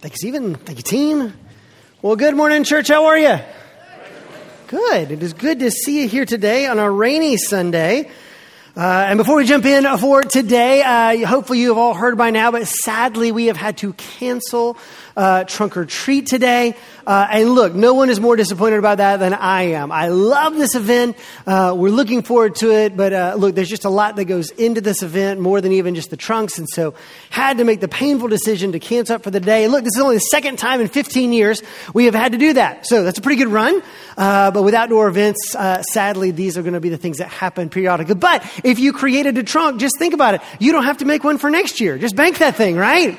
Thank you, Stephen. Thank you, team. Well, good morning, church. How are you? Good. It is good to see you here today on a rainy Sunday. Uh, and before we jump in for today, uh, hopefully you have all heard by now, but sadly we have had to cancel uh, trunk or treat today. Uh, and look, no one is more disappointed about that than I am. I love this event. Uh, we're looking forward to it, but uh, look, there's just a lot that goes into this event more than even just the trunks. And so had to make the painful decision to cancel up for the day. Look, this is only the second time in 15 years we have had to do that. So that's a pretty good run. Uh, but with outdoor events, uh, sadly, these are going to be the things that happen periodically. But if you created a trunk, just think about it. You don't have to make one for next year. Just bank that thing, right?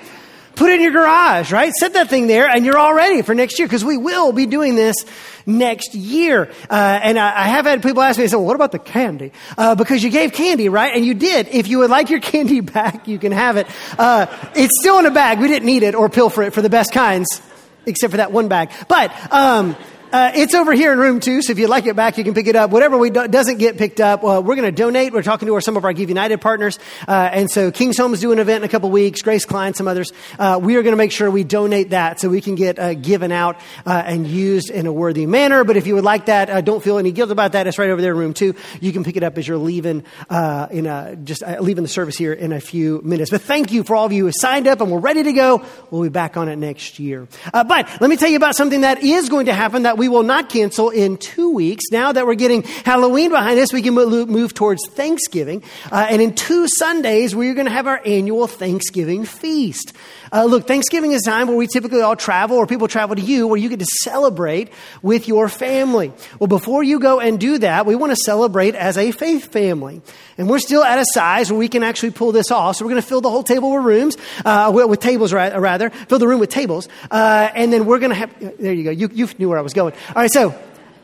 Put it in your garage, right? Set that thing there and you're all ready for next year because we will be doing this next year. Uh, and I, I, have had people ask me, they say, well, what about the candy? Uh, because you gave candy, right? And you did. If you would like your candy back, you can have it. Uh, it's still in a bag. We didn't need it or pilfer it for the best kinds, except for that one bag. But, um, uh, it's over here in room two, so if you'd like it back, you can pick it up. Whatever we do, doesn't get picked up, uh, we're going to donate. We're talking to our, some of our Give United partners, uh, and so King's Home is doing an event in a couple weeks. Grace Klein, some others. Uh, we are going to make sure we donate that so we can get uh, given out uh, and used in a worthy manner. But if you would like that, don't feel any guilt about that. It's right over there in room two. You can pick it up as you're leaving in a, just leaving the service here in a few minutes. But thank you for all of you who signed up and we're ready to go. We'll be back on it next year. but let me tell you about something that is going to happen that we will not cancel in two weeks. Now that we're getting Halloween behind us, we can move towards Thanksgiving. Uh, and in two Sundays, we're going to have our annual Thanksgiving feast. Uh, look, Thanksgiving is a time where we typically all travel or people travel to you where you get to celebrate with your family. Well, before you go and do that, we want to celebrate as a faith family. And we're still at a size where we can actually pull this off. So we're going to fill the whole table with rooms, uh, with tables rather, fill the room with tables. Uh, and then we're going to have, there you go. You, you knew where I was going. All right. So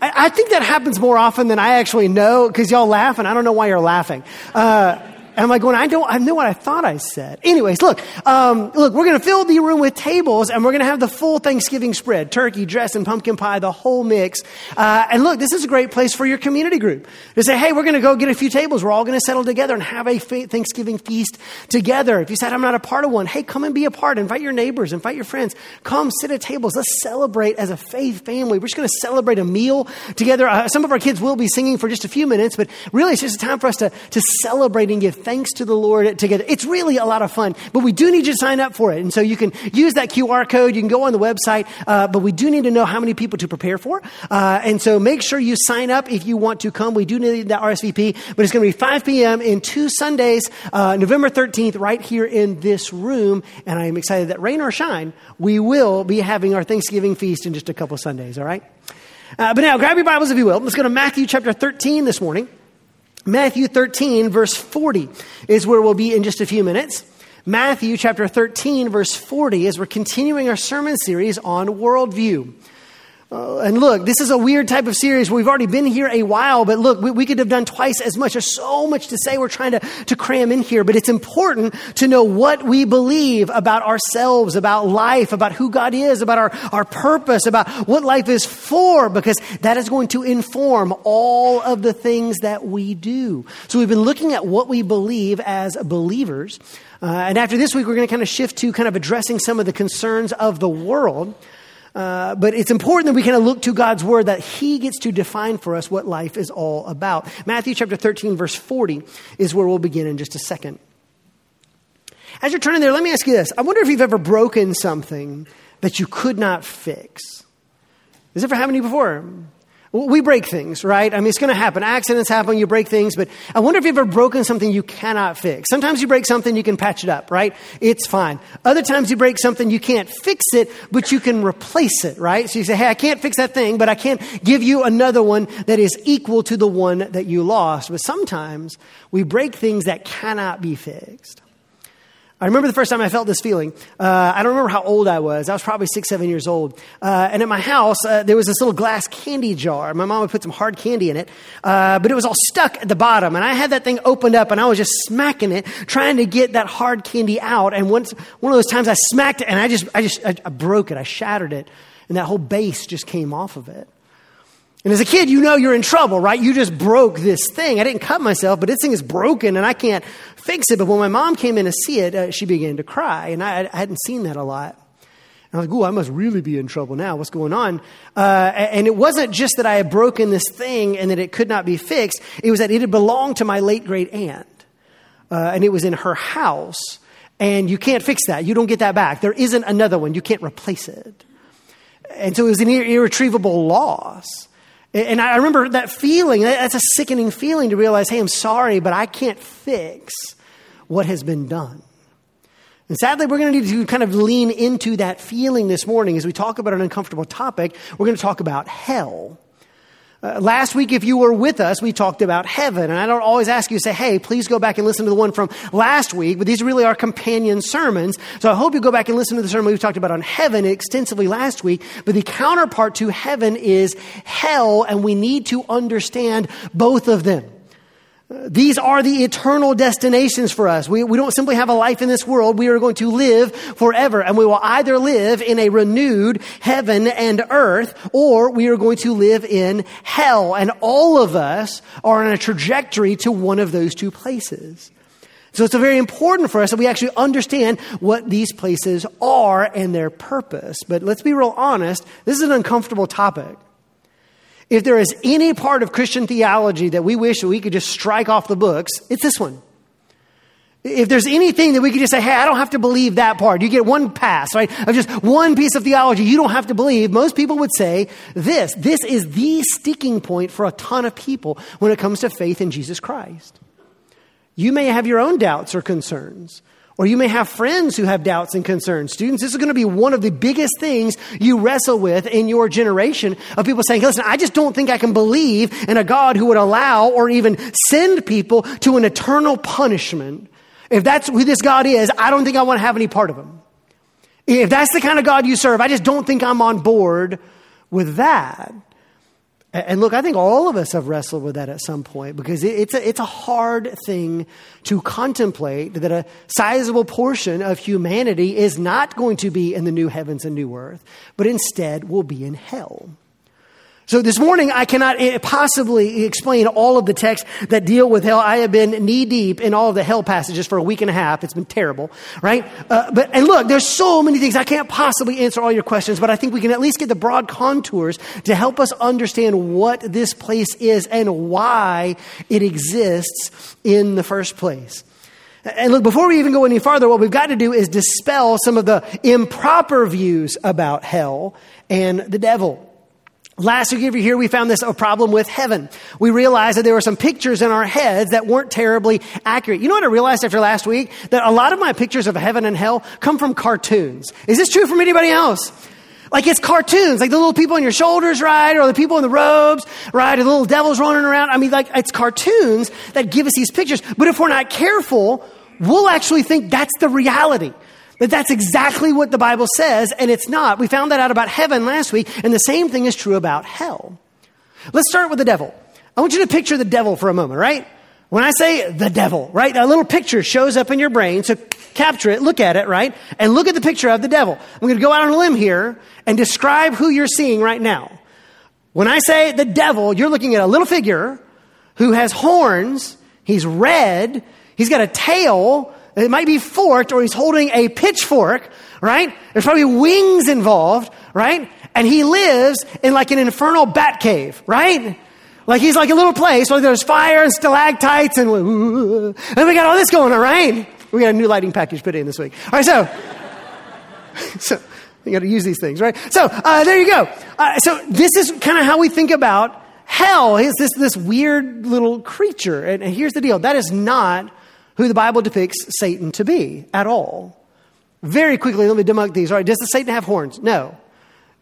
I, I think that happens more often than I actually know because y'all laugh and I don't know why you're laughing. Uh, and I'm like going, I don't, I know what I thought I said. Anyways, look, um, look, we're going to fill the room with tables and we're going to have the full Thanksgiving spread, turkey, dress, and pumpkin pie, the whole mix. Uh, and look, this is a great place for your community group to say, hey, we're going to go get a few tables. We're all going to settle together and have a Thanksgiving feast together. If you said, I'm not a part of one, hey, come and be a part. Invite your neighbors, invite your friends. Come sit at tables. Let's celebrate as a faith family. We're just going to celebrate a meal together. Uh, some of our kids will be singing for just a few minutes, but really it's just a time for us to, to celebrate and give thanks to the Lord together. It's really a lot of fun, but we do need you to sign up for it. And so you can use that QR code. You can go on the website, uh, but we do need to know how many people to prepare for. Uh, and so make sure you sign up if you want to come. We do need that RSVP, but it's going to be 5 p.m. in two Sundays, uh, November 13th, right here in this room. And I am excited that rain or shine, we will be having our Thanksgiving feast in just a couple Sundays, all right? Uh, but now, grab your Bibles if you will. Let's go to Matthew chapter 13 this morning. Matthew 13, verse 40 is where we'll be in just a few minutes. Matthew chapter 13, verse 40, as we're continuing our sermon series on worldview. Uh, and look, this is a weird type of series. We've already been here a while, but look, we, we, could have done twice as much. There's so much to say we're trying to, to cram in here, but it's important to know what we believe about ourselves, about life, about who God is, about our, our purpose, about what life is for, because that is going to inform all of the things that we do. So we've been looking at what we believe as believers. Uh, and after this week, we're going to kind of shift to kind of addressing some of the concerns of the world. Uh, but it's important that we kind of look to God's word that He gets to define for us what life is all about. Matthew chapter 13, verse 40 is where we'll begin in just a second. As you're turning there, let me ask you this. I wonder if you've ever broken something that you could not fix. Has it ever happened to you before? We break things, right? I mean, it's going to happen. Accidents happen, you break things, but I wonder if you've ever broken something you cannot fix. Sometimes you break something, you can patch it up, right? It's fine. Other times you break something, you can't fix it, but you can replace it, right? So you say, hey, I can't fix that thing, but I can't give you another one that is equal to the one that you lost. But sometimes we break things that cannot be fixed. I remember the first time I felt this feeling. Uh, I don't remember how old I was. I was probably six, seven years old. Uh, and at my house, uh, there was this little glass candy jar. My mom would put some hard candy in it, uh, but it was all stuck at the bottom. And I had that thing opened up, and I was just smacking it, trying to get that hard candy out. And once, one of those times, I smacked it, and I just, I just, I, I broke it. I shattered it, and that whole base just came off of it. And as a kid, you know you're in trouble, right? You just broke this thing. I didn't cut myself, but this thing is broken and I can't fix it. But when my mom came in to see it, uh, she began to cry. And I, I hadn't seen that a lot. And I was like, ooh, I must really be in trouble now. What's going on? Uh, and it wasn't just that I had broken this thing and that it could not be fixed. It was that it had belonged to my late great aunt. Uh, and it was in her house. And you can't fix that. You don't get that back. There isn't another one. You can't replace it. And so it was an irretrievable loss. And I remember that feeling. That's a sickening feeling to realize, hey, I'm sorry, but I can't fix what has been done. And sadly, we're going to need to kind of lean into that feeling this morning as we talk about an uncomfortable topic. We're going to talk about hell. Uh, last week, if you were with us, we talked about heaven. And I don't always ask you to say, hey, please go back and listen to the one from last week, but these really are companion sermons. So I hope you go back and listen to the sermon we talked about on heaven extensively last week. But the counterpart to heaven is hell, and we need to understand both of them. These are the eternal destinations for us. We, we don't simply have a life in this world. We are going to live forever. And we will either live in a renewed heaven and earth, or we are going to live in hell. And all of us are on a trajectory to one of those two places. So it's very important for us that we actually understand what these places are and their purpose. But let's be real honest, this is an uncomfortable topic. If there is any part of Christian theology that we wish that we could just strike off the books, it's this one. If there's anything that we could just say, hey, I don't have to believe that part. You get one pass, right? Of just one piece of theology you don't have to believe. Most people would say this. This is the sticking point for a ton of people when it comes to faith in Jesus Christ. You may have your own doubts or concerns. Or you may have friends who have doubts and concerns. Students, this is going to be one of the biggest things you wrestle with in your generation of people saying, listen, I just don't think I can believe in a God who would allow or even send people to an eternal punishment. If that's who this God is, I don't think I want to have any part of him. If that's the kind of God you serve, I just don't think I'm on board with that. And look, I think all of us have wrestled with that at some point because it's a, it's a hard thing to contemplate that a sizable portion of humanity is not going to be in the new heavens and new earth, but instead will be in hell. So this morning, I cannot possibly explain all of the texts that deal with hell. I have been knee deep in all of the hell passages for a week and a half. It's been terrible, right? Uh, but, and look, there's so many things. I can't possibly answer all your questions, but I think we can at least get the broad contours to help us understand what this place is and why it exists in the first place. And look, before we even go any farther, what we've got to do is dispel some of the improper views about hell and the devil. Last week, if you're here, we found this a problem with heaven. We realized that there were some pictures in our heads that weren't terribly accurate. You know what I realized after last week? That a lot of my pictures of heaven and hell come from cartoons. Is this true from anybody else? Like it's cartoons, like the little people on your shoulders, right? Or the people in the robes, right? Or the little devils running around. I mean, like it's cartoons that give us these pictures. But if we're not careful, we'll actually think that's the reality. That that's exactly what the Bible says, and it's not. We found that out about heaven last week, and the same thing is true about hell. Let's start with the devil. I want you to picture the devil for a moment, right? When I say the devil, right? A little picture shows up in your brain, so capture it, look at it, right? And look at the picture of the devil. I'm going to go out on a limb here and describe who you're seeing right now. When I say the devil, you're looking at a little figure who has horns, he's red, he's got a tail, it might be forked or he's holding a pitchfork, right? There's probably wings involved, right? And he lives in like an infernal bat cave, right? Like he's like a little place where there's fire and stalactites and, and we got all this going on, right? We got a new lighting package put in this week. All right, so, so you got to use these things, right? So uh, there you go. Uh, so this is kind of how we think about hell. Is this this weird little creature? And, and here's the deal: that is not who the Bible depicts Satan to be at all. Very quickly, let me debunk these. All right, does the Satan have horns? No.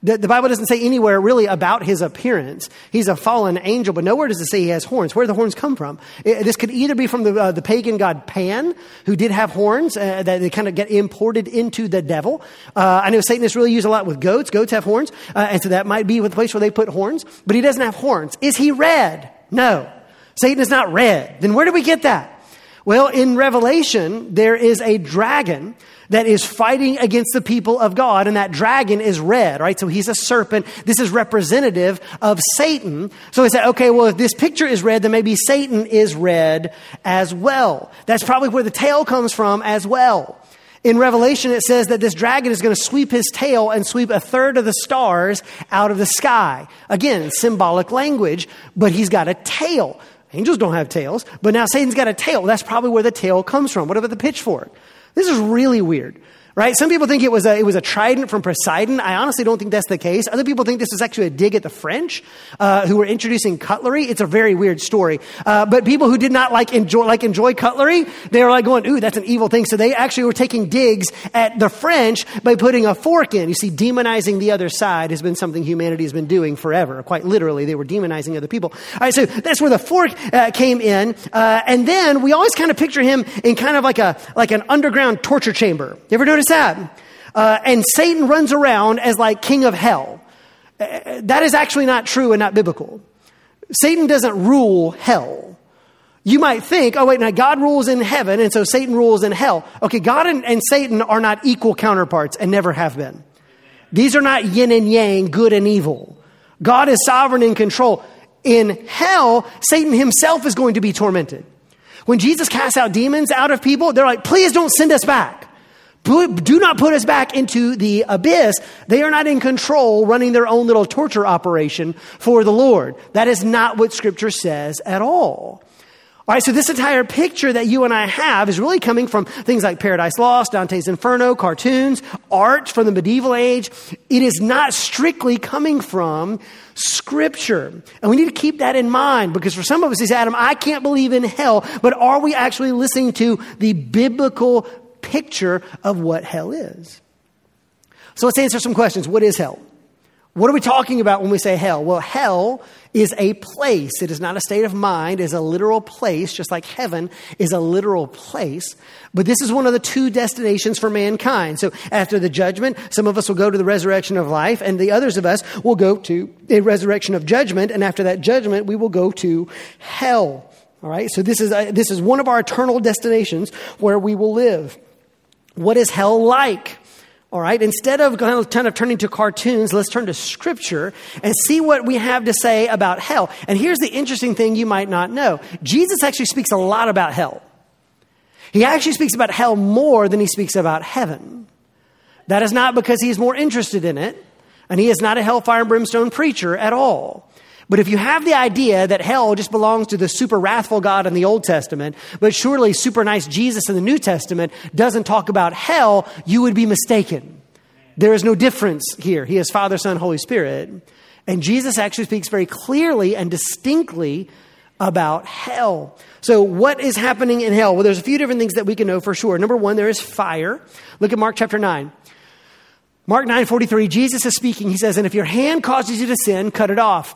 The, the, Bible doesn't say anywhere really about his appearance. He's a fallen angel, but nowhere does it say he has horns. Where do the horns come from? It, this could either be from the, uh, the pagan god Pan, who did have horns uh, that they kind of get imported into the devil. Uh, I know Satan is really used a lot with goats. Goats have horns, uh, and so that might be the place where they put horns. But he doesn't have horns. Is he red? No. Satan is not red. Then where do we get that? Well, in Revelation, there is a dragon that is fighting against the people of God, and that dragon is red, right? So he's a serpent. This is representative of Satan. So they say, okay, well, if this picture is red, then maybe Satan is red as well. That's probably where the tail comes from as well. In Revelation, it says that this dragon is going to sweep his tail and sweep a third of the stars out of the sky. Again, symbolic language, but he's got a tail. Angels don't have tails, but now Satan's got a tail. That's probably where the tail comes from. What about the pitchfork? This is really weird right? Some people think it was a, it was a trident from Poseidon. I honestly don't think that's the case. Other people think this is actually a dig at the French uh, who were introducing cutlery. It's a very weird story. Uh, but people who did not like enjoy like enjoy cutlery, they were like going, "Ooh, that's an evil thing." So they actually were taking digs at the French by putting a fork in. You see, demonizing the other side has been something humanity has been doing forever. Quite literally, they were demonizing other people. All right, so that's where the fork uh, came in, uh, and then we always kind of picture him in kind of like a like an underground torture chamber. You ever notice? That? Uh, and Satan runs around as like king of hell. Uh, that is actually not true and not biblical. Satan doesn't rule hell. You might think, oh, wait, now God rules in heaven, and so Satan rules in hell. Okay, God and, and Satan are not equal counterparts and never have been. These are not yin and yang, good and evil. God is sovereign in control. In hell, Satan himself is going to be tormented. When Jesus casts out demons out of people, they're like, please don't send us back. Do not put us back into the abyss. They are not in control running their own little torture operation for the Lord. That is not what scripture says at all. All right, so this entire picture that you and I have is really coming from things like Paradise Lost, Dante's Inferno, cartoons, art from the medieval age. It is not strictly coming from Scripture. And we need to keep that in mind because for some of us, he says, Adam, I can't believe in hell, but are we actually listening to the biblical picture of what hell is. So let's answer some questions. What is hell? What are we talking about when we say hell? Well, hell is a place. It is not a state of mind, it is a literal place, just like heaven is a literal place. But this is one of the two destinations for mankind. So after the judgment, some of us will go to the resurrection of life, and the others of us will go to a resurrection of judgment, and after that judgment, we will go to hell. All right? So this is, a, this is one of our eternal destinations where we will live. What is hell like? All right, instead of kind of, turning to cartoons, let's turn to scripture and see what we have to say about hell. And here's the interesting thing you might not know Jesus actually speaks a lot about hell. He actually speaks about hell more than he speaks about heaven. That is not because he's more interested in it, and he is not a hellfire and brimstone preacher at all. But if you have the idea that hell just belongs to the super wrathful God in the Old Testament, but surely super nice Jesus in the New Testament doesn't talk about hell, you would be mistaken. There is no difference here. He is Father, Son, Holy Spirit. And Jesus actually speaks very clearly and distinctly about hell. So, what is happening in hell? Well, there's a few different things that we can know for sure. Number one, there is fire. Look at Mark chapter 9. Mark 9 43, Jesus is speaking. He says, And if your hand causes you to sin, cut it off.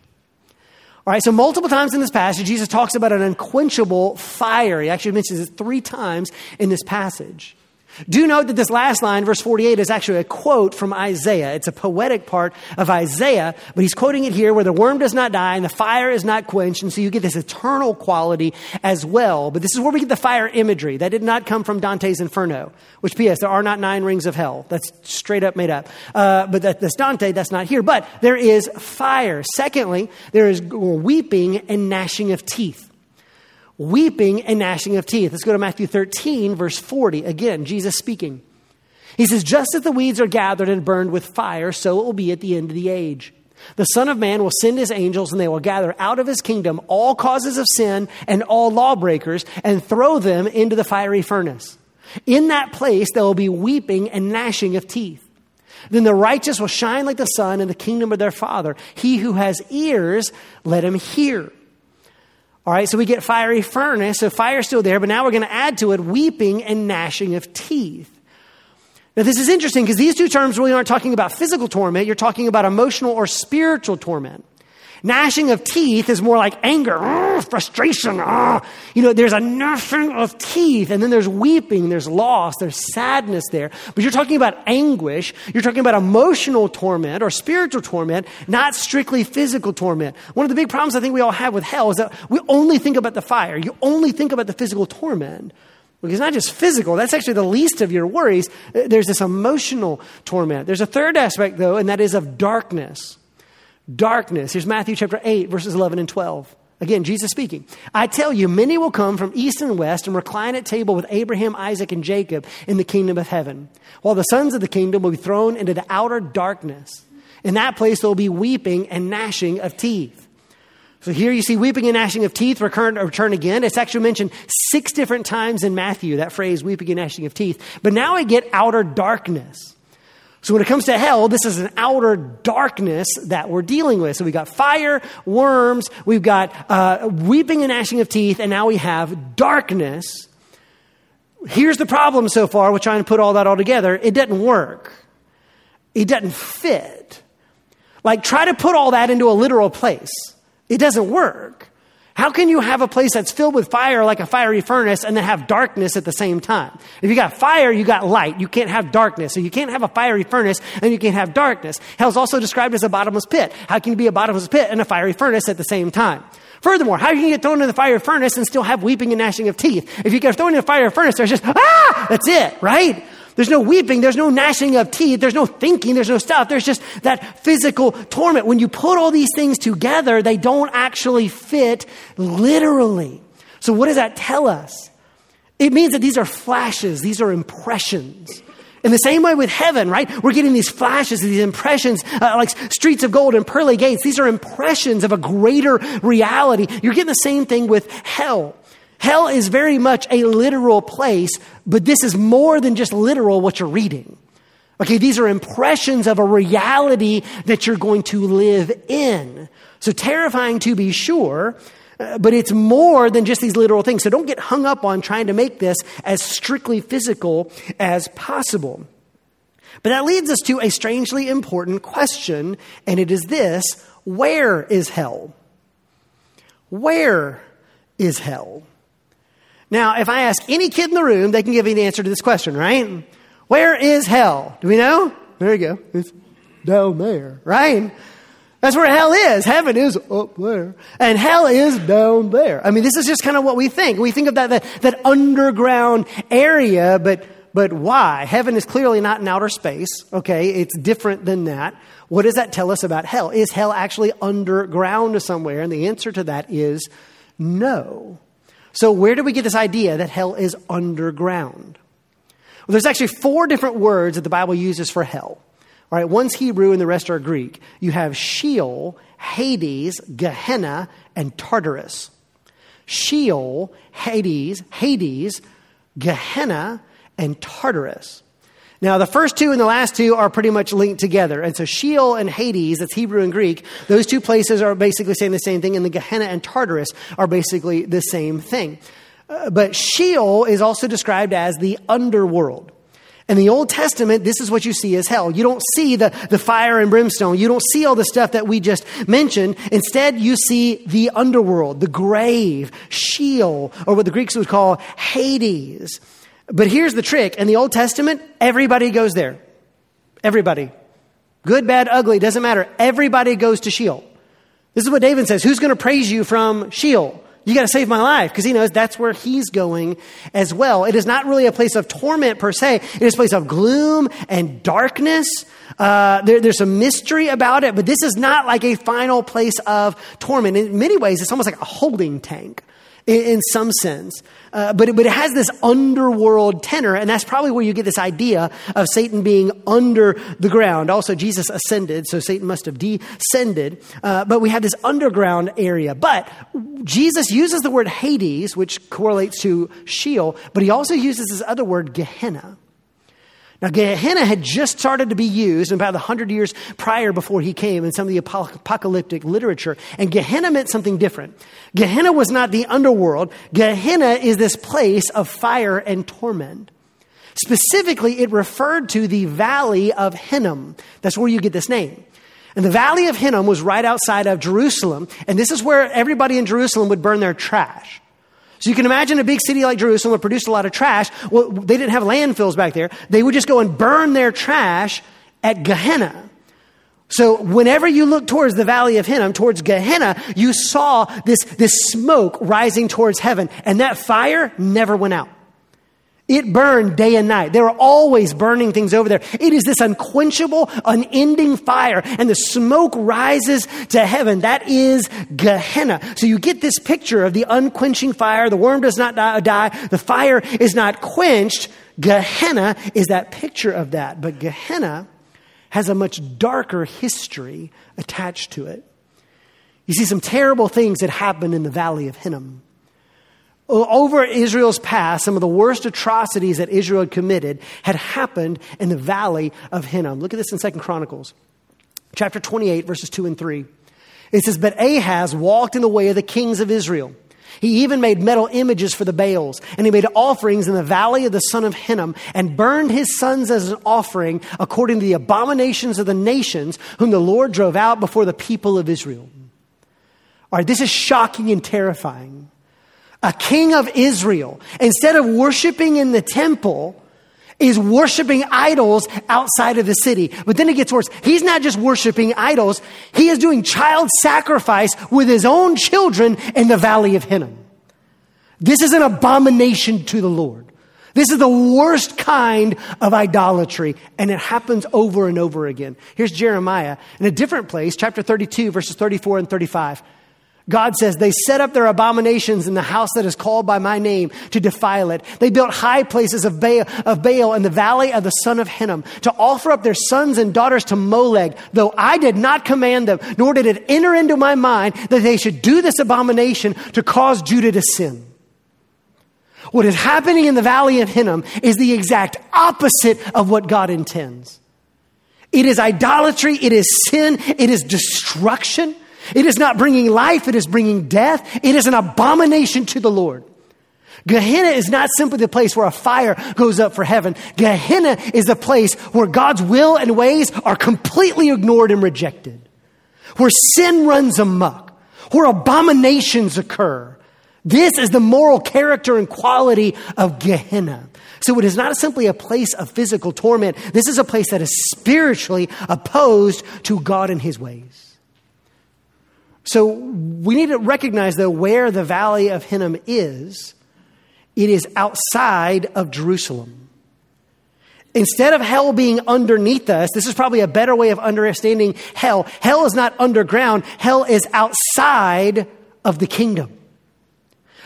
All right, so multiple times in this passage, Jesus talks about an unquenchable fire. He actually mentions it three times in this passage. Do note that this last line, verse 48, is actually a quote from Isaiah. It's a poetic part of Isaiah, but he's quoting it here where the worm does not die and the fire is not quenched, and so you get this eternal quality as well. But this is where we get the fire imagery. That did not come from Dante's Inferno, which, P.S., there are not nine rings of hell. That's straight up made up. Uh, but that, that's Dante, that's not here. But there is fire. Secondly, there is weeping and gnashing of teeth weeping and gnashing of teeth. Let's go to Matthew 13, verse 40. Again, Jesus speaking. He says, Just as the weeds are gathered and burned with fire, so it will be at the end of the age. The Son of Man will send his angels, and they will gather out of his kingdom all causes of sin and all lawbreakers and throw them into the fiery furnace. In that place, there will be weeping and gnashing of teeth. Then the righteous will shine like the sun in the kingdom of their Father. He who has ears, let him hear. All right, so we get fiery furnace, so fire's still there, but now we're going to add to it weeping and gnashing of teeth. Now, this is interesting because these two terms really aren't talking about physical torment, you're talking about emotional or spiritual torment. Gnashing of teeth is more like anger, frustration. You know, there's a gnashing of teeth, and then there's weeping, there's loss, there's sadness there. But you're talking about anguish, you're talking about emotional torment or spiritual torment, not strictly physical torment. One of the big problems I think we all have with hell is that we only think about the fire, you only think about the physical torment. Because it's not just physical, that's actually the least of your worries. Uh, there's this emotional torment. There's a third aspect, though, and that is of darkness darkness. Here's Matthew chapter 8, verses 11 and 12. Again, Jesus speaking. I tell you, many will come from east and west and recline at table with Abraham, Isaac, and Jacob in the kingdom of heaven, while the sons of the kingdom will be thrown into the outer darkness. In that place, there will be weeping and gnashing of teeth. So here you see weeping and gnashing of teeth return, return again. It's actually mentioned six different times in Matthew, that phrase, weeping and gnashing of teeth. But now we get outer darkness. So when it comes to hell, this is an outer darkness that we're dealing with. So we've got fire, worms, we've got uh, weeping and gnashing of teeth, and now we have darkness. Here's the problem so far with trying to put all that all together. It doesn't work. It doesn't fit. Like try to put all that into a literal place. It doesn't work. How can you have a place that's filled with fire like a fiery furnace and then have darkness at the same time? If you got fire, you got light. You can't have darkness. So you can't have a fiery furnace and you can't have darkness. Hell's also described as a bottomless pit. How can you be a bottomless pit and a fiery furnace at the same time? Furthermore, how can you get thrown in the fire furnace and still have weeping and gnashing of teeth? If you get thrown in the fire furnace, there's just, ah, that's it, right? There's no weeping, there's no gnashing of teeth, there's no thinking, there's no stuff. There's just that physical torment. When you put all these things together, they don't actually fit literally. So, what does that tell us? It means that these are flashes, these are impressions. In the same way with heaven, right? We're getting these flashes, these impressions, uh, like streets of gold and pearly gates. These are impressions of a greater reality. You're getting the same thing with hell. Hell is very much a literal place, but this is more than just literal what you're reading. Okay, these are impressions of a reality that you're going to live in. So terrifying to be sure, uh, but it's more than just these literal things. So don't get hung up on trying to make this as strictly physical as possible. But that leads us to a strangely important question, and it is this where is hell? Where is hell? Now, if I ask any kid in the room, they can give me the answer to this question, right? Where is hell? Do we know? There you go. It's down there, right? That's where hell is. Heaven is up there. And hell is down there. I mean, this is just kind of what we think. We think of that, that, that underground area, but, but why? Heaven is clearly not in outer space, okay? It's different than that. What does that tell us about hell? Is hell actually underground somewhere? And the answer to that is no. So, where do we get this idea that hell is underground? Well, there's actually four different words that the Bible uses for hell. All right, one's Hebrew and the rest are Greek. You have Sheol, Hades, Gehenna, and Tartarus. Sheol, Hades, Hades, Gehenna, and Tartarus. Now, the first two and the last two are pretty much linked together. And so Sheol and Hades, that's Hebrew and Greek, those two places are basically saying the same thing, and the Gehenna and Tartarus are basically the same thing. Uh, but Sheol is also described as the underworld. In the Old Testament, this is what you see as hell. You don't see the, the fire and brimstone. You don't see all the stuff that we just mentioned. Instead, you see the underworld, the grave, Sheol, or what the Greeks would call Hades. But here's the trick in the Old Testament, everybody goes there. Everybody. Good, bad, ugly, doesn't matter. Everybody goes to Sheol. This is what David says Who's going to praise you from Sheol? You got to save my life because he knows that's where he's going as well. It is not really a place of torment per se, it is a place of gloom and darkness. Uh, there, there's some mystery about it, but this is not like a final place of torment. In many ways, it's almost like a holding tank in, in some sense. Uh, but, it, but it has this underworld tenor, and that's probably where you get this idea of Satan being under the ground. Also, Jesus ascended, so Satan must have descended. Uh, but we have this underground area. But Jesus uses the word Hades, which correlates to Sheol, but he also uses this other word, Gehenna. Now, Gehenna had just started to be used about 100 years prior before he came in some of the apocalyptic literature. And Gehenna meant something different. Gehenna was not the underworld. Gehenna is this place of fire and torment. Specifically, it referred to the valley of Hinnom. That's where you get this name. And the Valley of Hinnom was right outside of Jerusalem, and this is where everybody in Jerusalem would burn their trash. So you can imagine a big city like Jerusalem would produce a lot of trash. Well, they didn't have landfills back there. They would just go and burn their trash at Gehenna. So whenever you look towards the valley of Hinnom, towards Gehenna, you saw this, this smoke rising towards heaven, and that fire never went out. It burned day and night. They were always burning things over there. It is this unquenchable, unending fire, and the smoke rises to heaven. That is Gehenna. So you get this picture of the unquenching fire. The worm does not die. The fire is not quenched. Gehenna is that picture of that. But Gehenna has a much darker history attached to it. You see some terrible things that happened in the valley of Hinnom over Israel's past, some of the worst atrocities that Israel had committed had happened in the valley of Hinnom. Look at this in Second Chronicles, chapter 28, verses 2 and 3. It says, But Ahaz walked in the way of the kings of Israel. He even made metal images for the Baals, and he made offerings in the valley of the son of Hinnom, and burned his sons as an offering according to the abominations of the nations whom the Lord drove out before the people of Israel. All right, this is shocking and terrifying a king of Israel, instead of worshiping in the temple, is worshiping idols outside of the city. But then it gets worse. He's not just worshiping idols, he is doing child sacrifice with his own children in the valley of Hinnom. This is an abomination to the Lord. This is the worst kind of idolatry, and it happens over and over again. Here's Jeremiah in a different place, chapter 32, verses 34 and 35. God says, They set up their abominations in the house that is called by my name to defile it. They built high places of Baal, of Baal in the valley of the son of Hinnom to offer up their sons and daughters to Molech, though I did not command them, nor did it enter into my mind that they should do this abomination to cause Judah to sin. What is happening in the valley of Hinnom is the exact opposite of what God intends. It is idolatry, it is sin, it is destruction. It is not bringing life, it is bringing death. It is an abomination to the Lord. Gehenna is not simply the place where a fire goes up for heaven. Gehenna is the place where God's will and ways are completely ignored and rejected, where sin runs amok, where abominations occur. This is the moral character and quality of Gehenna. So it is not simply a place of physical torment. This is a place that is spiritually opposed to God and his ways. So we need to recognize, though, where the valley of Hinnom is. It is outside of Jerusalem. Instead of hell being underneath us, this is probably a better way of understanding hell. Hell is not underground, hell is outside of the kingdom.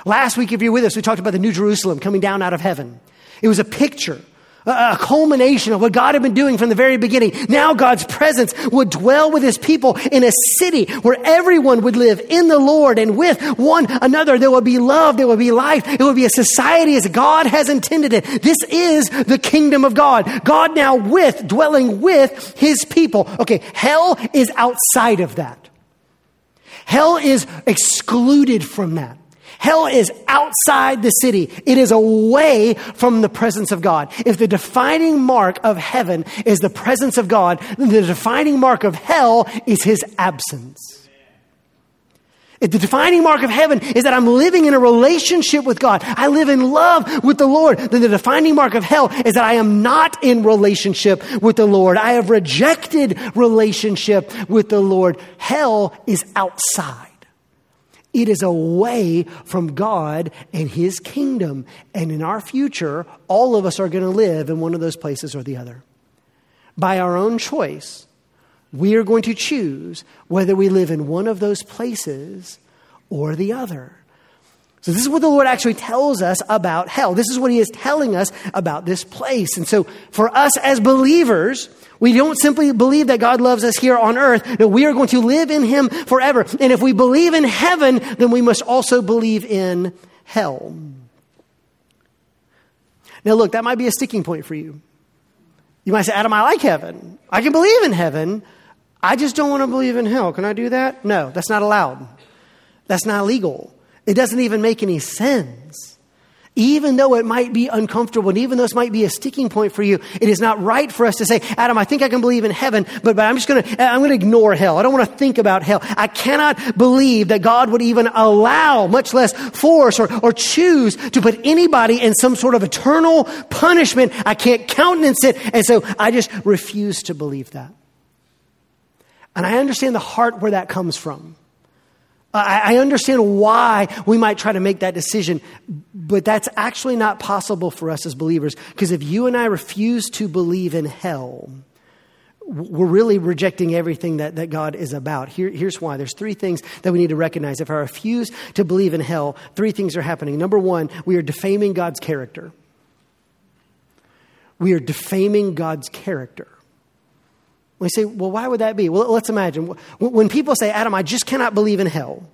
Last week, if you're with us, we talked about the New Jerusalem coming down out of heaven. It was a picture a culmination of what God had been doing from the very beginning. Now God's presence would dwell with his people in a city where everyone would live in the Lord and with one another. There would be love. There would be life. It would be a society as God has intended it. This is the kingdom of God. God now with, dwelling with his people. Okay, hell is outside of that. Hell is excluded from that. Hell is outside the city. It is away from the presence of God. If the defining mark of heaven is the presence of God, then the defining mark of hell is his absence. If the defining mark of heaven is that I'm living in a relationship with God, I live in love with the Lord, then the defining mark of hell is that I am not in relationship with the Lord. I have rejected relationship with the Lord. Hell is outside. It is away from God and His kingdom. And in our future, all of us are going to live in one of those places or the other. By our own choice, we are going to choose whether we live in one of those places or the other. So, this is what the Lord actually tells us about hell. This is what He is telling us about this place. And so, for us as believers, we don't simply believe that God loves us here on earth. No, we are going to live in Him forever. And if we believe in heaven, then we must also believe in hell. Now, look, that might be a sticking point for you. You might say, Adam, I like heaven. I can believe in heaven. I just don't want to believe in hell. Can I do that? No, that's not allowed. That's not legal. It doesn't even make any sense. even though it might be uncomfortable and even though this might be a sticking point for you, it is not right for us to say, Adam, I think I can believe in heaven, but, but I'm just going to, I'm going to ignore hell. I don't want to think about hell. I cannot believe that God would even allow, much less force or, or choose to put anybody in some sort of eternal punishment. I can't countenance it. And so I just refuse to believe that. And I understand the heart where that comes from. I, understand why we might try to make that decision, but that's actually not possible for us as believers. Because if you and I refuse to believe in hell, we're really rejecting everything that, that God is about. Here, here's why. There's three things that we need to recognize. If I refuse to believe in hell, three things are happening. Number one, we are defaming God's character. We are defaming God's character. We say, well, why would that be? Well, let's imagine. When people say, Adam, I just cannot believe in hell,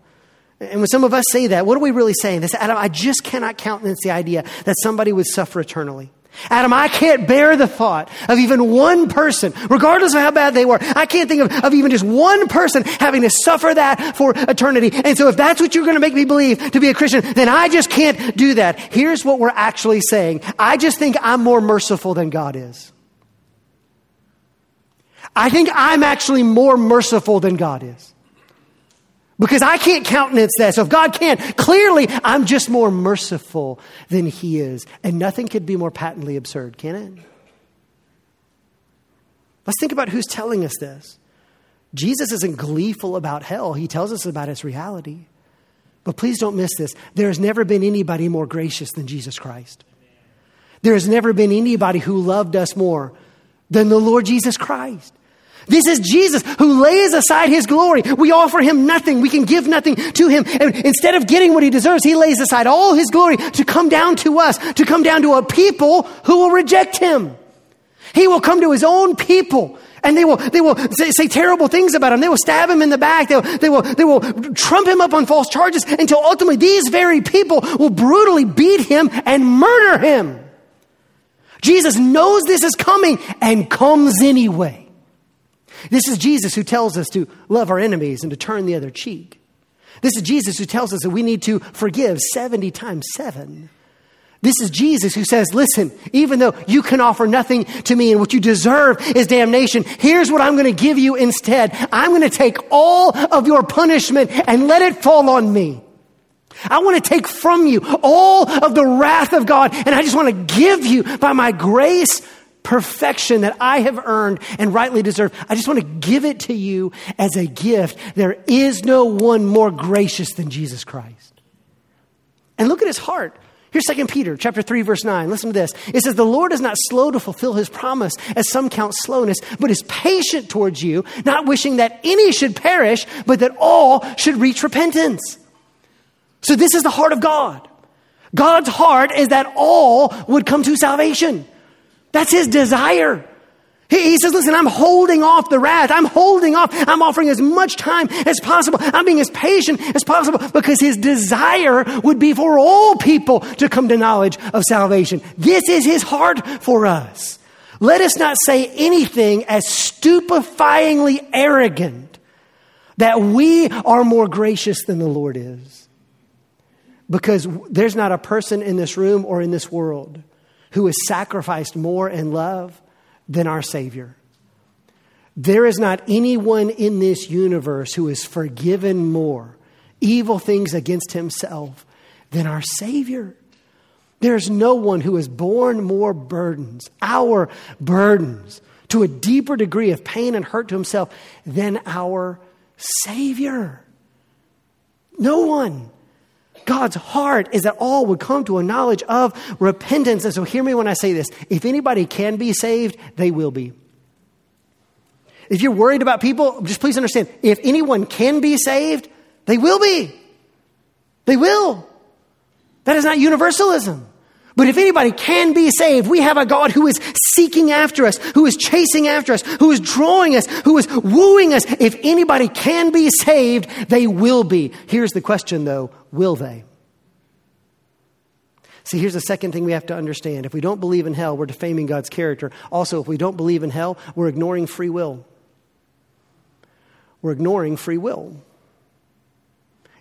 and when some of us say that, what are we really saying? They say, Adam, I just cannot countenance the idea that somebody would suffer eternally. Adam, I can't bear the thought of even one person, regardless of how bad they were. I can't think of, of even just one person having to suffer that for eternity. And so if that's what you're going to make me believe to be a Christian, then I just can't do that. Here's what we're actually saying. I just think I'm more merciful than God is. I think I'm actually more merciful than God is. Because I can't countenance that. So if God can't, clearly I'm just more merciful than He is. And nothing could be more patently absurd, can it? Let's think about who's telling us this. Jesus isn't gleeful about hell, He tells us about its reality. But please don't miss this. There has never been anybody more gracious than Jesus Christ. There has never been anybody who loved us more than the Lord Jesus Christ. This is Jesus who lays aside his glory. We offer him nothing. We can give nothing to him. And instead of getting what he deserves, he lays aside all his glory to come down to us, to come down to a people who will reject him. He will come to his own people and they will, they will say, say, terrible things about him. They will stab him in the back. They will, they, will, they will trump him up on false charges until ultimately these very people will brutally beat him and murder him. Jesus knows this is coming and comes anyway. This is Jesus who tells us to love our enemies and to turn the other cheek. This is Jesus who tells us that we need to forgive 70 times 7. This is Jesus who says, Listen, even though you can offer nothing to me and what you deserve is damnation, here's what I'm going to give you instead. I'm going to take all of your punishment and let it fall on me. I want to take from you all of the wrath of God, and I just want to give you by my grace perfection that I have earned and rightly deserve. I just want to give it to you as a gift. There is no one more gracious than Jesus Christ. And look at his heart. Here's 2 Peter chapter 3 verse 9. Listen to this. It says the Lord is not slow to fulfill his promise as some count slowness, but is patient towards you, not wishing that any should perish, but that all should reach repentance. So this is the heart of God. God's heart is that all would come to salvation. That's his desire. He, he says, listen, I'm holding off the wrath. I'm holding off. I'm offering as much time as possible. I'm being as patient as possible because his desire would be for all people to come to knowledge of salvation. This is his heart for us. Let us not say anything as stupefyingly arrogant that we are more gracious than the Lord is. Because there's not a person in this room or in this world who has sacrificed more in love than our Savior. There is not anyone in this universe who has forgiven more evil things against himself than our Savior. There's no one who has borne more burdens, our burdens, to a deeper degree of pain and hurt to himself than our Savior. No one. God's heart is that all would come to a knowledge of repentance. And so hear me when I say this. If anybody can be saved, they will be. If you're worried about people, just please understand if anyone can be saved, they will be. They will. That is not universalism. But if anybody can be saved, we have a God who is seeking after us, who is chasing after us, who is drawing us, who is wooing us. If anybody can be saved, they will be. Here's the question though will they? See, here's the second thing we have to understand. If we don't believe in hell, we're defaming God's character. Also, if we don't believe in hell, we're ignoring free will. We're ignoring free will.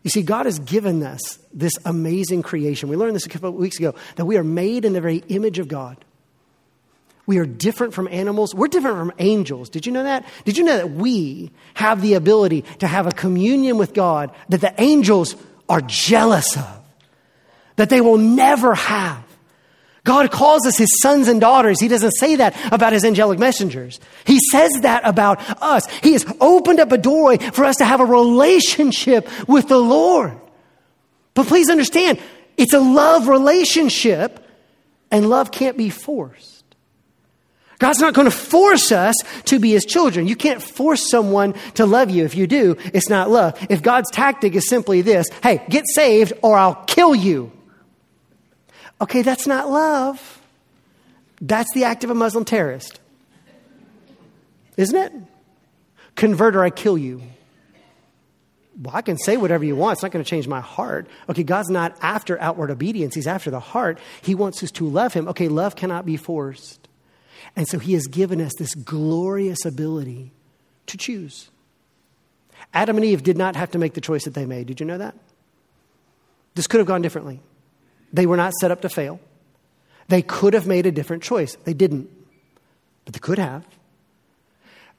You see, God has given us this amazing creation. We learned this a couple of weeks ago that we are made in the very image of God. We are different from animals. We're different from angels. Did you know that? Did you know that we have the ability to have a communion with God that the angels are jealous of, that they will never have? God calls us his sons and daughters. He doesn't say that about his angelic messengers. He says that about us. He has opened up a doorway for us to have a relationship with the Lord. But please understand, it's a love relationship, and love can't be forced. God's not going to force us to be his children. You can't force someone to love you. If you do, it's not love. If God's tactic is simply this hey, get saved or I'll kill you. Okay, that's not love. That's the act of a Muslim terrorist. Isn't it? Convert or I kill you. Well, I can say whatever you want. It's not going to change my heart. Okay, God's not after outward obedience. He's after the heart. He wants us to love Him. Okay, love cannot be forced. And so He has given us this glorious ability to choose. Adam and Eve did not have to make the choice that they made. Did you know that? This could have gone differently. They were not set up to fail. They could have made a different choice. They didn't, but they could have.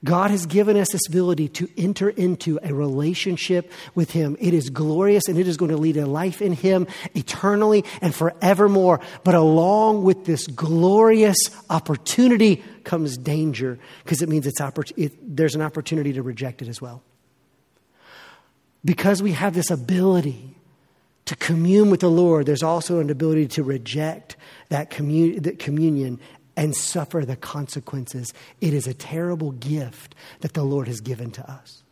God has given us this ability to enter into a relationship with Him. It is glorious and it is going to lead a life in Him eternally and forevermore. But along with this glorious opportunity comes danger because it means it's oppor- it, there's an opportunity to reject it as well. Because we have this ability to commune with the Lord, there's also an ability to reject that, commun- that communion and suffer the consequences. It is a terrible gift that the Lord has given to us.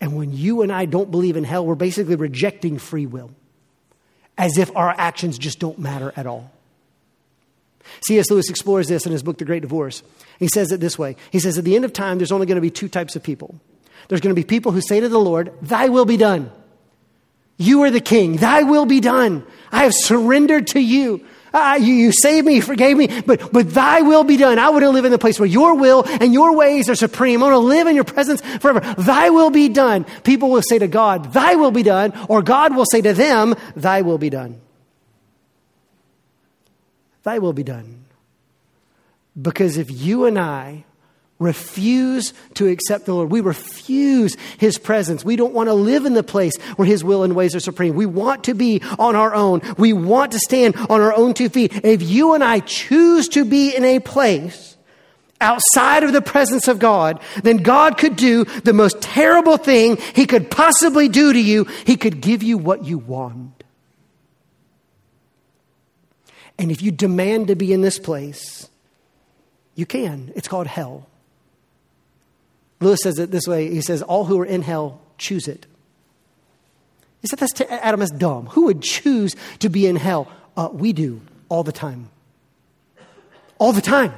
And when you and I don't believe in hell, we're basically rejecting free will, as if our actions just don't matter at all. C.S. Lewis explores this in his book, The Great Divorce. He says it this way He says, At the end of time, there's only going to be two types of people. There's going to be people who say to the Lord, Thy will be done. You are the king. Thy will be done. I have surrendered to you. Uh, you, you saved me, you forgave me, but, but thy will be done. I want to live in the place where your will and your ways are supreme. I want to live in your presence forever. Thy will be done. People will say to God, thy will be done, or God will say to them, thy will be done. Thy will be done. Because if you and I refuse to accept the Lord. We refuse His presence. We don't want to live in the place where His will and ways are supreme. We want to be on our own. We want to stand on our own two feet. If you and I choose to be in a place outside of the presence of God, then God could do the most terrible thing He could possibly do to you. He could give you what you want. And if you demand to be in this place, you can. It's called hell. Lewis says it this way he says, All who are in hell choose it. He said, That's t- Adam, that's dumb. Who would choose to be in hell? Uh, we do all the time. All the time.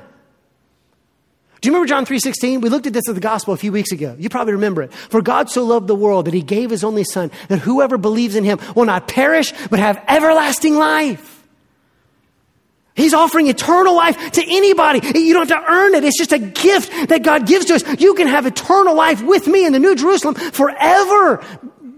Do you remember John 3:16? We looked at this in the gospel a few weeks ago. You probably remember it. For God so loved the world that he gave his only son that whoever believes in him will not perish but have everlasting life. He's offering eternal life to anybody. You don't have to earn it. It's just a gift that God gives to us. You can have eternal life with me in the New Jerusalem forever.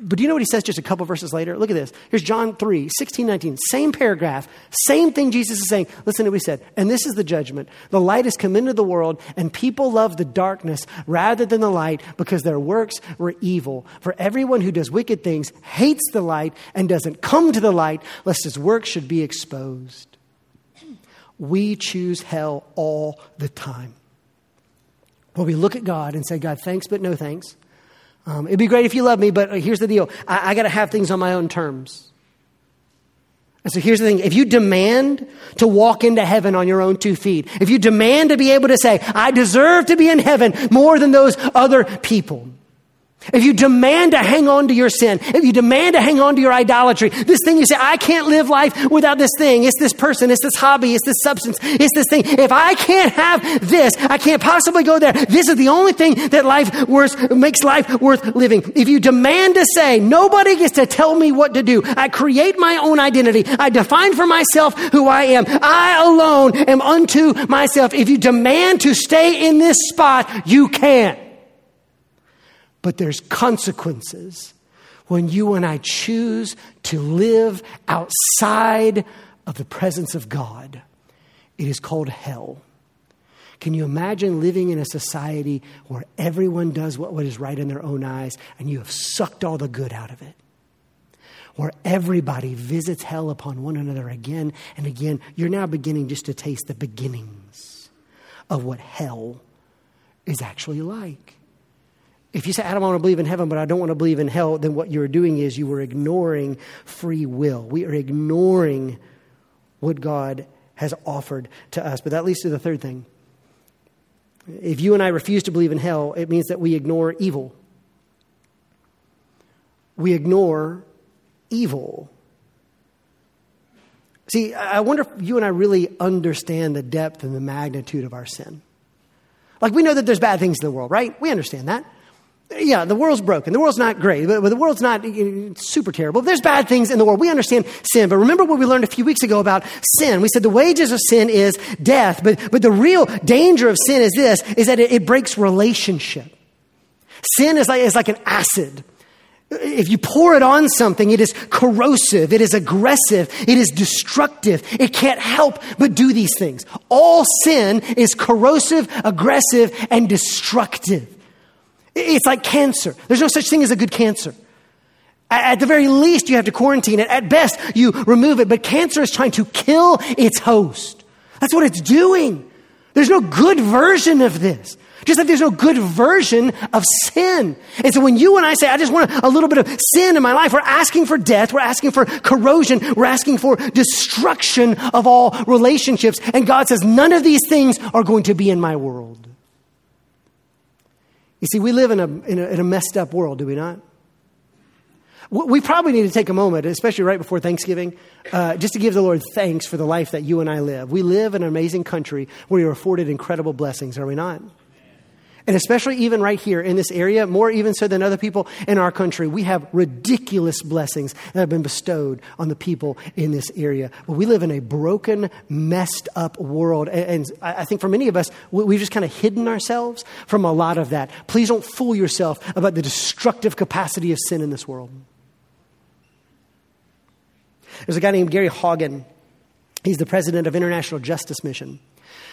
But do you know what he says just a couple verses later? Look at this. Here's John 3, 16, 19. Same paragraph. Same thing Jesus is saying. Listen to what he said. And this is the judgment. The light has come into the world, and people love the darkness rather than the light because their works were evil. For everyone who does wicked things hates the light and doesn't come to the light, lest his works should be exposed. We choose hell all the time. Where we look at God and say, God, thanks, but no thanks. Um, it'd be great if you love me, but here's the deal I, I got to have things on my own terms. And so here's the thing if you demand to walk into heaven on your own two feet, if you demand to be able to say, I deserve to be in heaven more than those other people, if you demand to hang on to your sin, if you demand to hang on to your idolatry, this thing you say, I can't live life without this thing. It's this person, it's this hobby, it's this substance, it's this thing. If I can't have this, I can't possibly go there. This is the only thing that life worth, makes life worth living. If you demand to say, nobody gets to tell me what to do. I create my own identity. I define for myself who I am. I alone am unto myself. If you demand to stay in this spot, you can't but there's consequences when you and I choose to live outside of the presence of God. It is called hell. Can you imagine living in a society where everyone does what, what is right in their own eyes and you have sucked all the good out of it? Where everybody visits hell upon one another again and again. You're now beginning just to taste the beginnings of what hell is actually like. If you say, I don't want to believe in heaven, but I don't want to believe in hell, then what you're doing is you are ignoring free will. We are ignoring what God has offered to us. But that leads to the third thing. If you and I refuse to believe in hell, it means that we ignore evil. We ignore evil. See, I wonder if you and I really understand the depth and the magnitude of our sin. Like, we know that there's bad things in the world, right? We understand that. Yeah, the world's broken. The world's not great, but the world's not super terrible. There's bad things in the world. We understand sin. But remember what we learned a few weeks ago about sin? We said the wages of sin is death. But, but the real danger of sin is this, is that it, it breaks relationship. Sin is like, is like an acid. If you pour it on something, it is corrosive, it is aggressive, it is destructive. It can't help but do these things. All sin is corrosive, aggressive, and destructive. It's like cancer. There's no such thing as a good cancer. At the very least, you have to quarantine it. At best, you remove it. But cancer is trying to kill its host. That's what it's doing. There's no good version of this. Just like there's no good version of sin. And so when you and I say, I just want a little bit of sin in my life, we're asking for death, we're asking for corrosion, we're asking for destruction of all relationships. And God says, none of these things are going to be in my world. You see, we live in a, in a, in a messed up world, do we not? We probably need to take a moment, especially right before Thanksgiving, uh, just to give the Lord thanks for the life that you and I live. We live in an amazing country where are afforded incredible blessings, are we not? And especially even right here in this area, more even so than other people in our country, we have ridiculous blessings that have been bestowed on the people in this area. But we live in a broken, messed up world. And, I think for many of us, we've just kind of hidden ourselves from a lot of that. Please don't fool yourself about the destructive capacity of sin in this world. There's a guy named Gary Haugen. He's the president of International Justice Mission.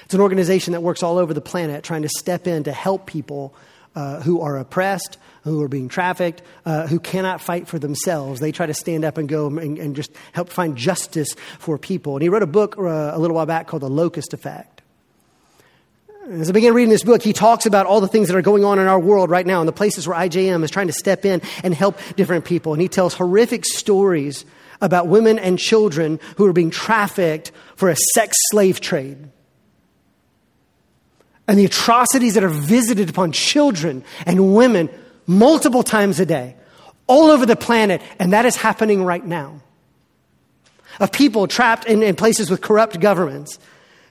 It's an organization that works all over the planet trying to step in to help people uh, who are oppressed, who are being trafficked, uh, who cannot fight for themselves. They try to stand up and go and, and just help find justice for people. And he wrote a book uh, a little while back called The Locust Effect. As I began reading this book, he talks about all the things that are going on in our world right now and the places where IJM is trying to step in and help different people. And he tells horrific stories about women and children who are being trafficked for a sex slave trade and the atrocities that are visited upon children and women multiple times a day, all over the planet, and that is happening right now. Of people trapped in, in places with corrupt governments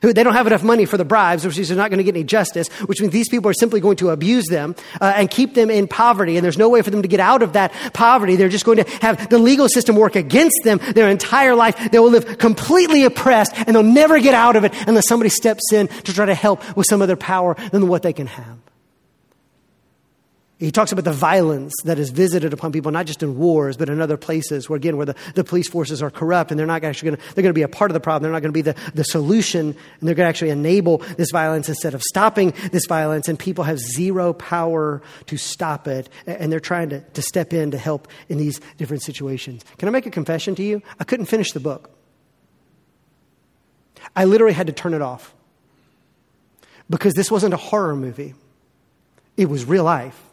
who they don't have enough money for the bribes, which means they're not going to get any justice, which means these people are simply going to abuse them uh, and keep them in poverty. And there's no way for them to get out of that poverty. They're just going to have the legal system work against them their entire life. They will live completely oppressed and they'll never get out of it unless somebody steps in to try to help with some other power than what they can have. He talks about the violence that is visited upon people, not just in wars, but in other places where, again, where the, the police forces are corrupt and they're not actually going to, they're going to be a part of the problem. They're not going to be the, the solution and they're going to actually enable this violence instead of stopping this violence. And people have zero power to stop it. And they're trying to, to step in to help in these different situations. Can I make a confession to you? I couldn't finish the book. I literally had to turn it off because this wasn't a horror movie. It was real life.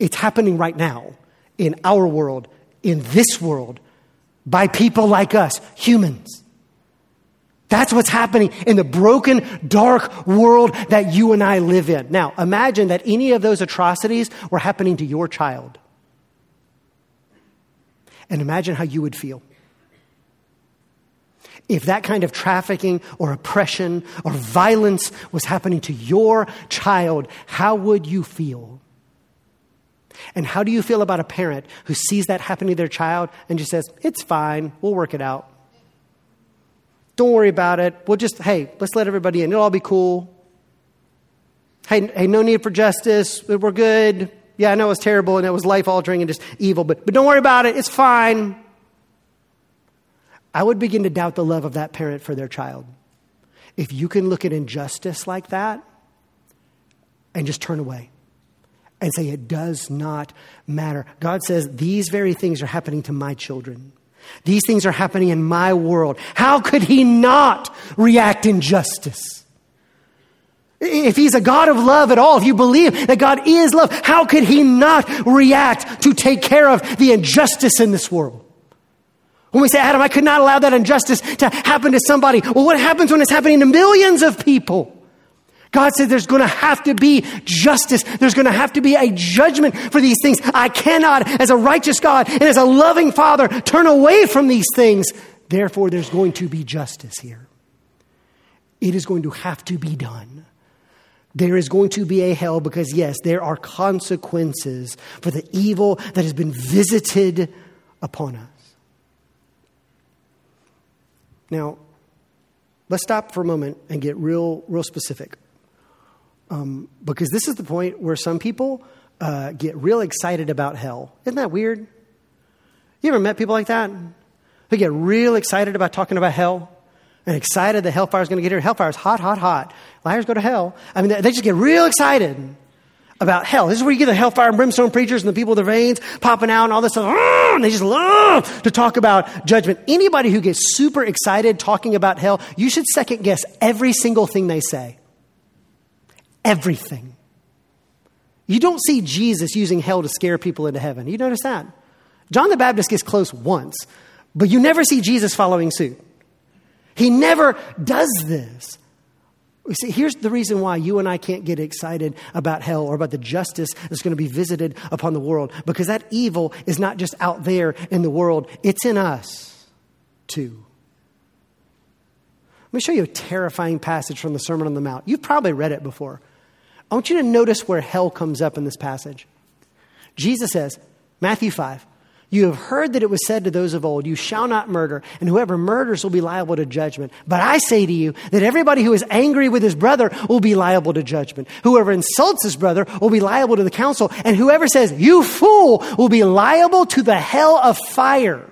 It's happening right now in our world, in this world, by people like us, humans. That's what's happening in the broken, dark world that you and I live in. Now, imagine that any of those atrocities were happening to your child. And imagine how you would feel. If that kind of trafficking or oppression or violence was happening to your child, how would you feel? And how do you feel about a parent who sees that happen to their child and just says, it's fine, we'll work it out? Don't worry about it. We'll just, hey, let's let everybody in. It'll all be cool. Hey, hey no need for justice. We're good. Yeah, I know it was terrible and it was life altering and just evil, but, but don't worry about it. It's fine. I would begin to doubt the love of that parent for their child. If you can look at injustice like that and just turn away and say, it does not matter. God says, these very things are happening to my children. These things are happening in my world. How could he not react in justice? If he's a God of love at all, if you believe that God is love, how could he not react to take care of the injustice in this world? When we say, Adam, I could not allow that injustice to happen to somebody. Well, what happens when it's happening to millions of people? God said there's going to have to be justice. There's going to have to be a judgment for these things. I cannot, as a righteous God and as a loving Father, turn away from these things. Therefore, there's going to be justice here. It is going to have to be done. There is going to be a hell because, yes, there are consequences for the evil that has been visited upon us. Now, let's stop for a moment and get real, real specific. Um, because this is the point where some people uh, get real excited about hell. Isn't that weird? You ever met people like that? They get real excited about talking about hell and excited that hellfire is going to get here. Hellfire is hot, hot, hot. Liars go to hell. I mean, they just get real excited about hell. This is where you get the hellfire and brimstone preachers and the people with their veins popping out and all this stuff. And they just love to talk about judgment. Anybody who gets super excited talking about hell, you should second guess every single thing they say. Everything. You don't see Jesus using hell to scare people into heaven. You notice that? John the Baptist gets close once, but you never see Jesus following suit. He never does this. You see, here's the reason why you and I can't get excited about hell or about the justice that's going to be visited upon the world. Because that evil is not just out there in the world, it's in us too. Let me show you a terrifying passage from the Sermon on the Mount. You've probably read it before. I want you to notice where hell comes up in this passage. Jesus says, Matthew 5, you have heard that it was said to those of old, You shall not murder, and whoever murders will be liable to judgment. But I say to you that everybody who is angry with his brother will be liable to judgment. Whoever insults his brother will be liable to the council, and whoever says, You fool, will be liable to the hell of fire.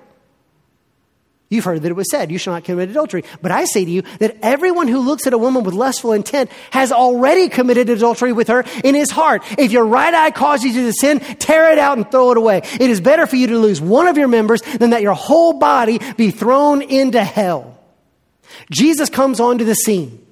You've heard that it was said, You shall not commit adultery. But I say to you that everyone who looks at a woman with lustful intent has already committed adultery with her in his heart. If your right eye causes you to sin, tear it out and throw it away. It is better for you to lose one of your members than that your whole body be thrown into hell. Jesus comes onto the scene.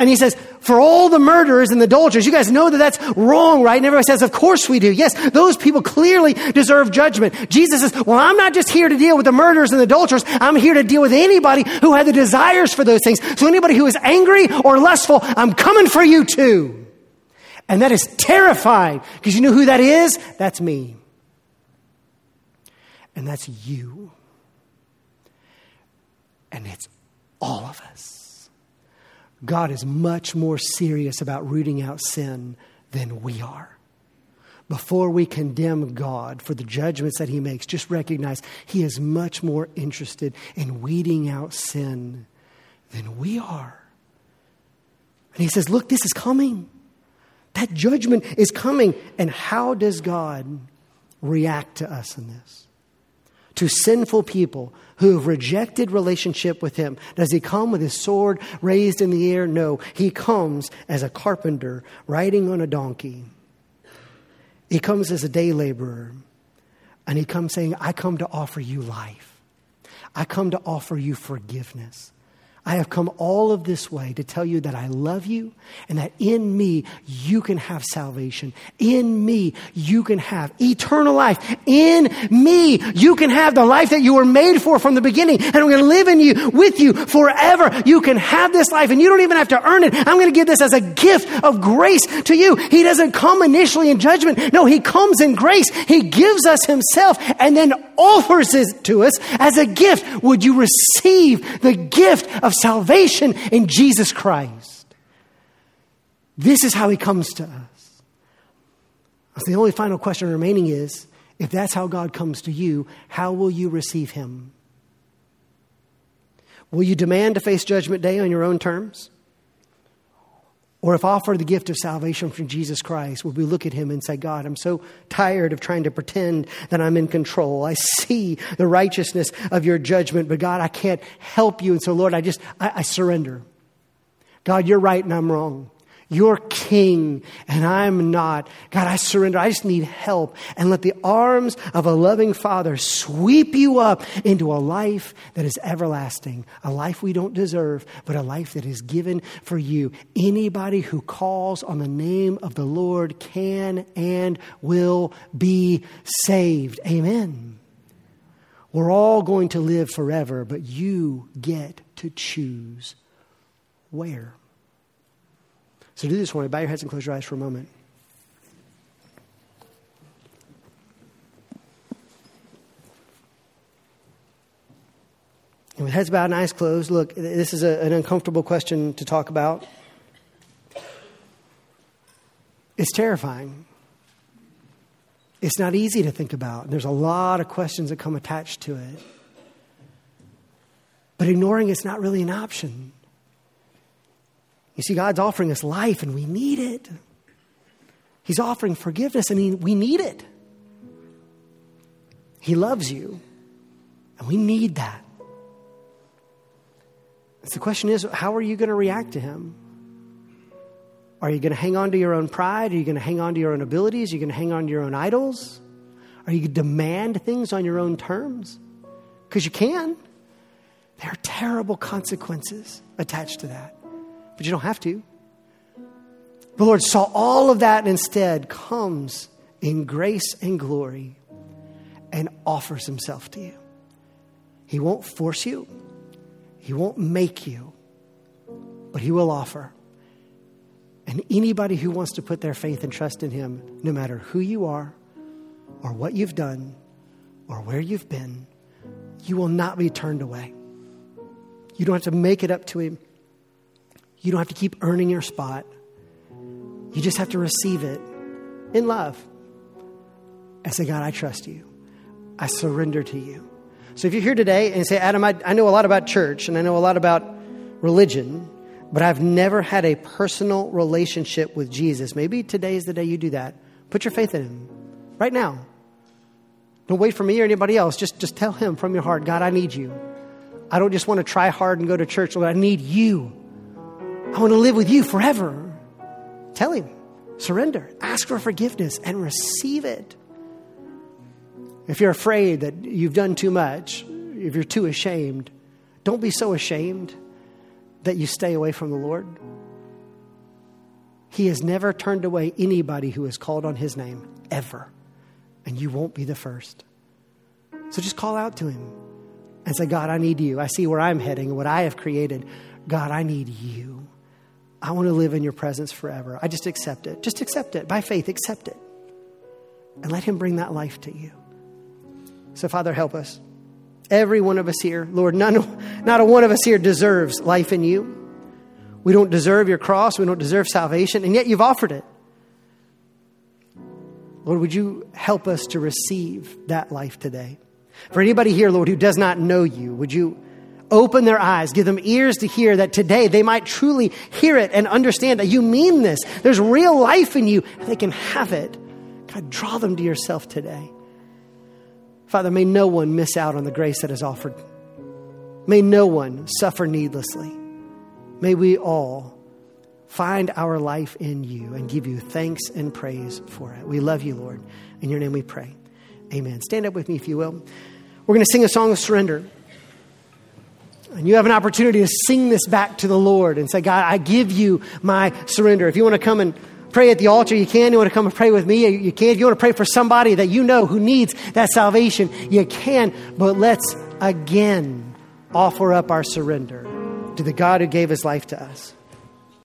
And he says, for all the murderers and the adulterers, you guys know that that's wrong, right? And everybody says, of course we do. Yes, those people clearly deserve judgment. Jesus says, well, I'm not just here to deal with the murderers and the adulterers. I'm here to deal with anybody who had the desires for those things. So anybody who is angry or lustful, I'm coming for you too. And that is terrifying because you know who that is? That's me. And that's you. And it's all of us. God is much more serious about rooting out sin than we are. Before we condemn God for the judgments that He makes, just recognize He is much more interested in weeding out sin than we are. And He says, Look, this is coming. That judgment is coming. And how does God react to us in this? To sinful people who have rejected relationship with him. Does he come with his sword raised in the air? No. He comes as a carpenter riding on a donkey. He comes as a day laborer. And he comes saying, I come to offer you life. I come to offer you forgiveness. I have come all of this way to tell you that I love you and that in me you can have salvation. In me you can have eternal life. In me you can have the life that you were made for from the beginning. And I'm going to live in you, with you forever. You can have this life and you don't even have to earn it. I'm going to give this as a gift of grace to you. He doesn't come initially in judgment. No, He comes in grace. He gives us Himself and then offers it to us as a gift. Would you receive the gift of salvation in Jesus Christ? This is how he comes to us. So the only final question remaining is if that's how God comes to you, how will you receive him? Will you demand to face judgment day on your own terms? Or if offer the gift of salvation from Jesus Christ, would we look at him and say, God, I'm so tired of trying to pretend that I'm in control. I see the righteousness of your judgment, but God, I can't help you. And so, Lord, I just, I, I surrender. God, you're right and I'm wrong. You're king and I'm not. God, I surrender. I just need help. And let the arms of a loving father sweep you up into a life that is everlasting, a life we don't deserve, but a life that is given for you. Anybody who calls on the name of the Lord can and will be saved. Amen. We're all going to live forever, but you get to choose where. So do this one. Bow your heads and close your eyes for a moment. And with heads bowed and eyes closed, look, this is a, an uncomfortable question to talk about. It's terrifying. It's not easy to think about. There's a lot of questions that come attached to it. But ignoring it's not really an option. You see, God's offering us life and we need it. He's offering forgiveness and he, we need it. He loves you and we need that. So the question is how are you going to react to Him? Are you going to hang on to your own pride? Are you going to hang on to your own abilities? Are you going to hang on to your own idols? Are you going to demand things on your own terms? Because you can. There are terrible consequences attached to that but you don't have to. The Lord saw all of that and instead comes in grace and glory and offers himself to you. He won't force you, he won't make you, but he will offer. And anybody who wants to put their faith and trust in him, no matter who you are or what you've done or where you've been, you will not be turned away. You don't have to make it up to him. You don't have to keep earning your spot. You just have to receive it in love and say, God, I trust you. I surrender to you. So if you're here today and say, Adam, I, I know a lot about church and I know a lot about religion, but I've never had a personal relationship with Jesus, maybe today is the day you do that. Put your faith in Him right now. Don't wait for me or anybody else. Just, just tell Him from your heart, God, I need you. I don't just want to try hard and go to church, Lord, I need you. I want to live with you forever. Tell him, surrender, ask for forgiveness, and receive it. If you're afraid that you've done too much, if you're too ashamed, don't be so ashamed that you stay away from the Lord. He has never turned away anybody who has called on his name, ever. And you won't be the first. So just call out to him and say, God, I need you. I see where I'm heading and what I have created. God, I need you. I want to live in your presence forever. I just accept it. Just accept it. By faith, accept it. And let Him bring that life to you. So, Father, help us. Every one of us here, Lord, none, not a one of us here deserves life in you. We don't deserve your cross. We don't deserve salvation, and yet you've offered it. Lord, would you help us to receive that life today? For anybody here, Lord, who does not know you, would you open their eyes, give them ears to hear that today they might truly hear it and understand that you mean this. There's real life in you, and they can have it. God, draw them to yourself today. Father, may no one miss out on the grace that is offered. May no one suffer needlessly. May we all find our life in you and give you thanks and praise for it. We love you, Lord. In your name we pray. Amen. Stand up with me if you will. We're going to sing a song of surrender. And you have an opportunity to sing this back to the Lord and say, God, I give you my surrender. If you want to come and pray at the altar, you can. You want to come and pray with me, you can. If you want to pray for somebody that you know who needs that salvation, you can. But let's again offer up our surrender to the God who gave his life to us.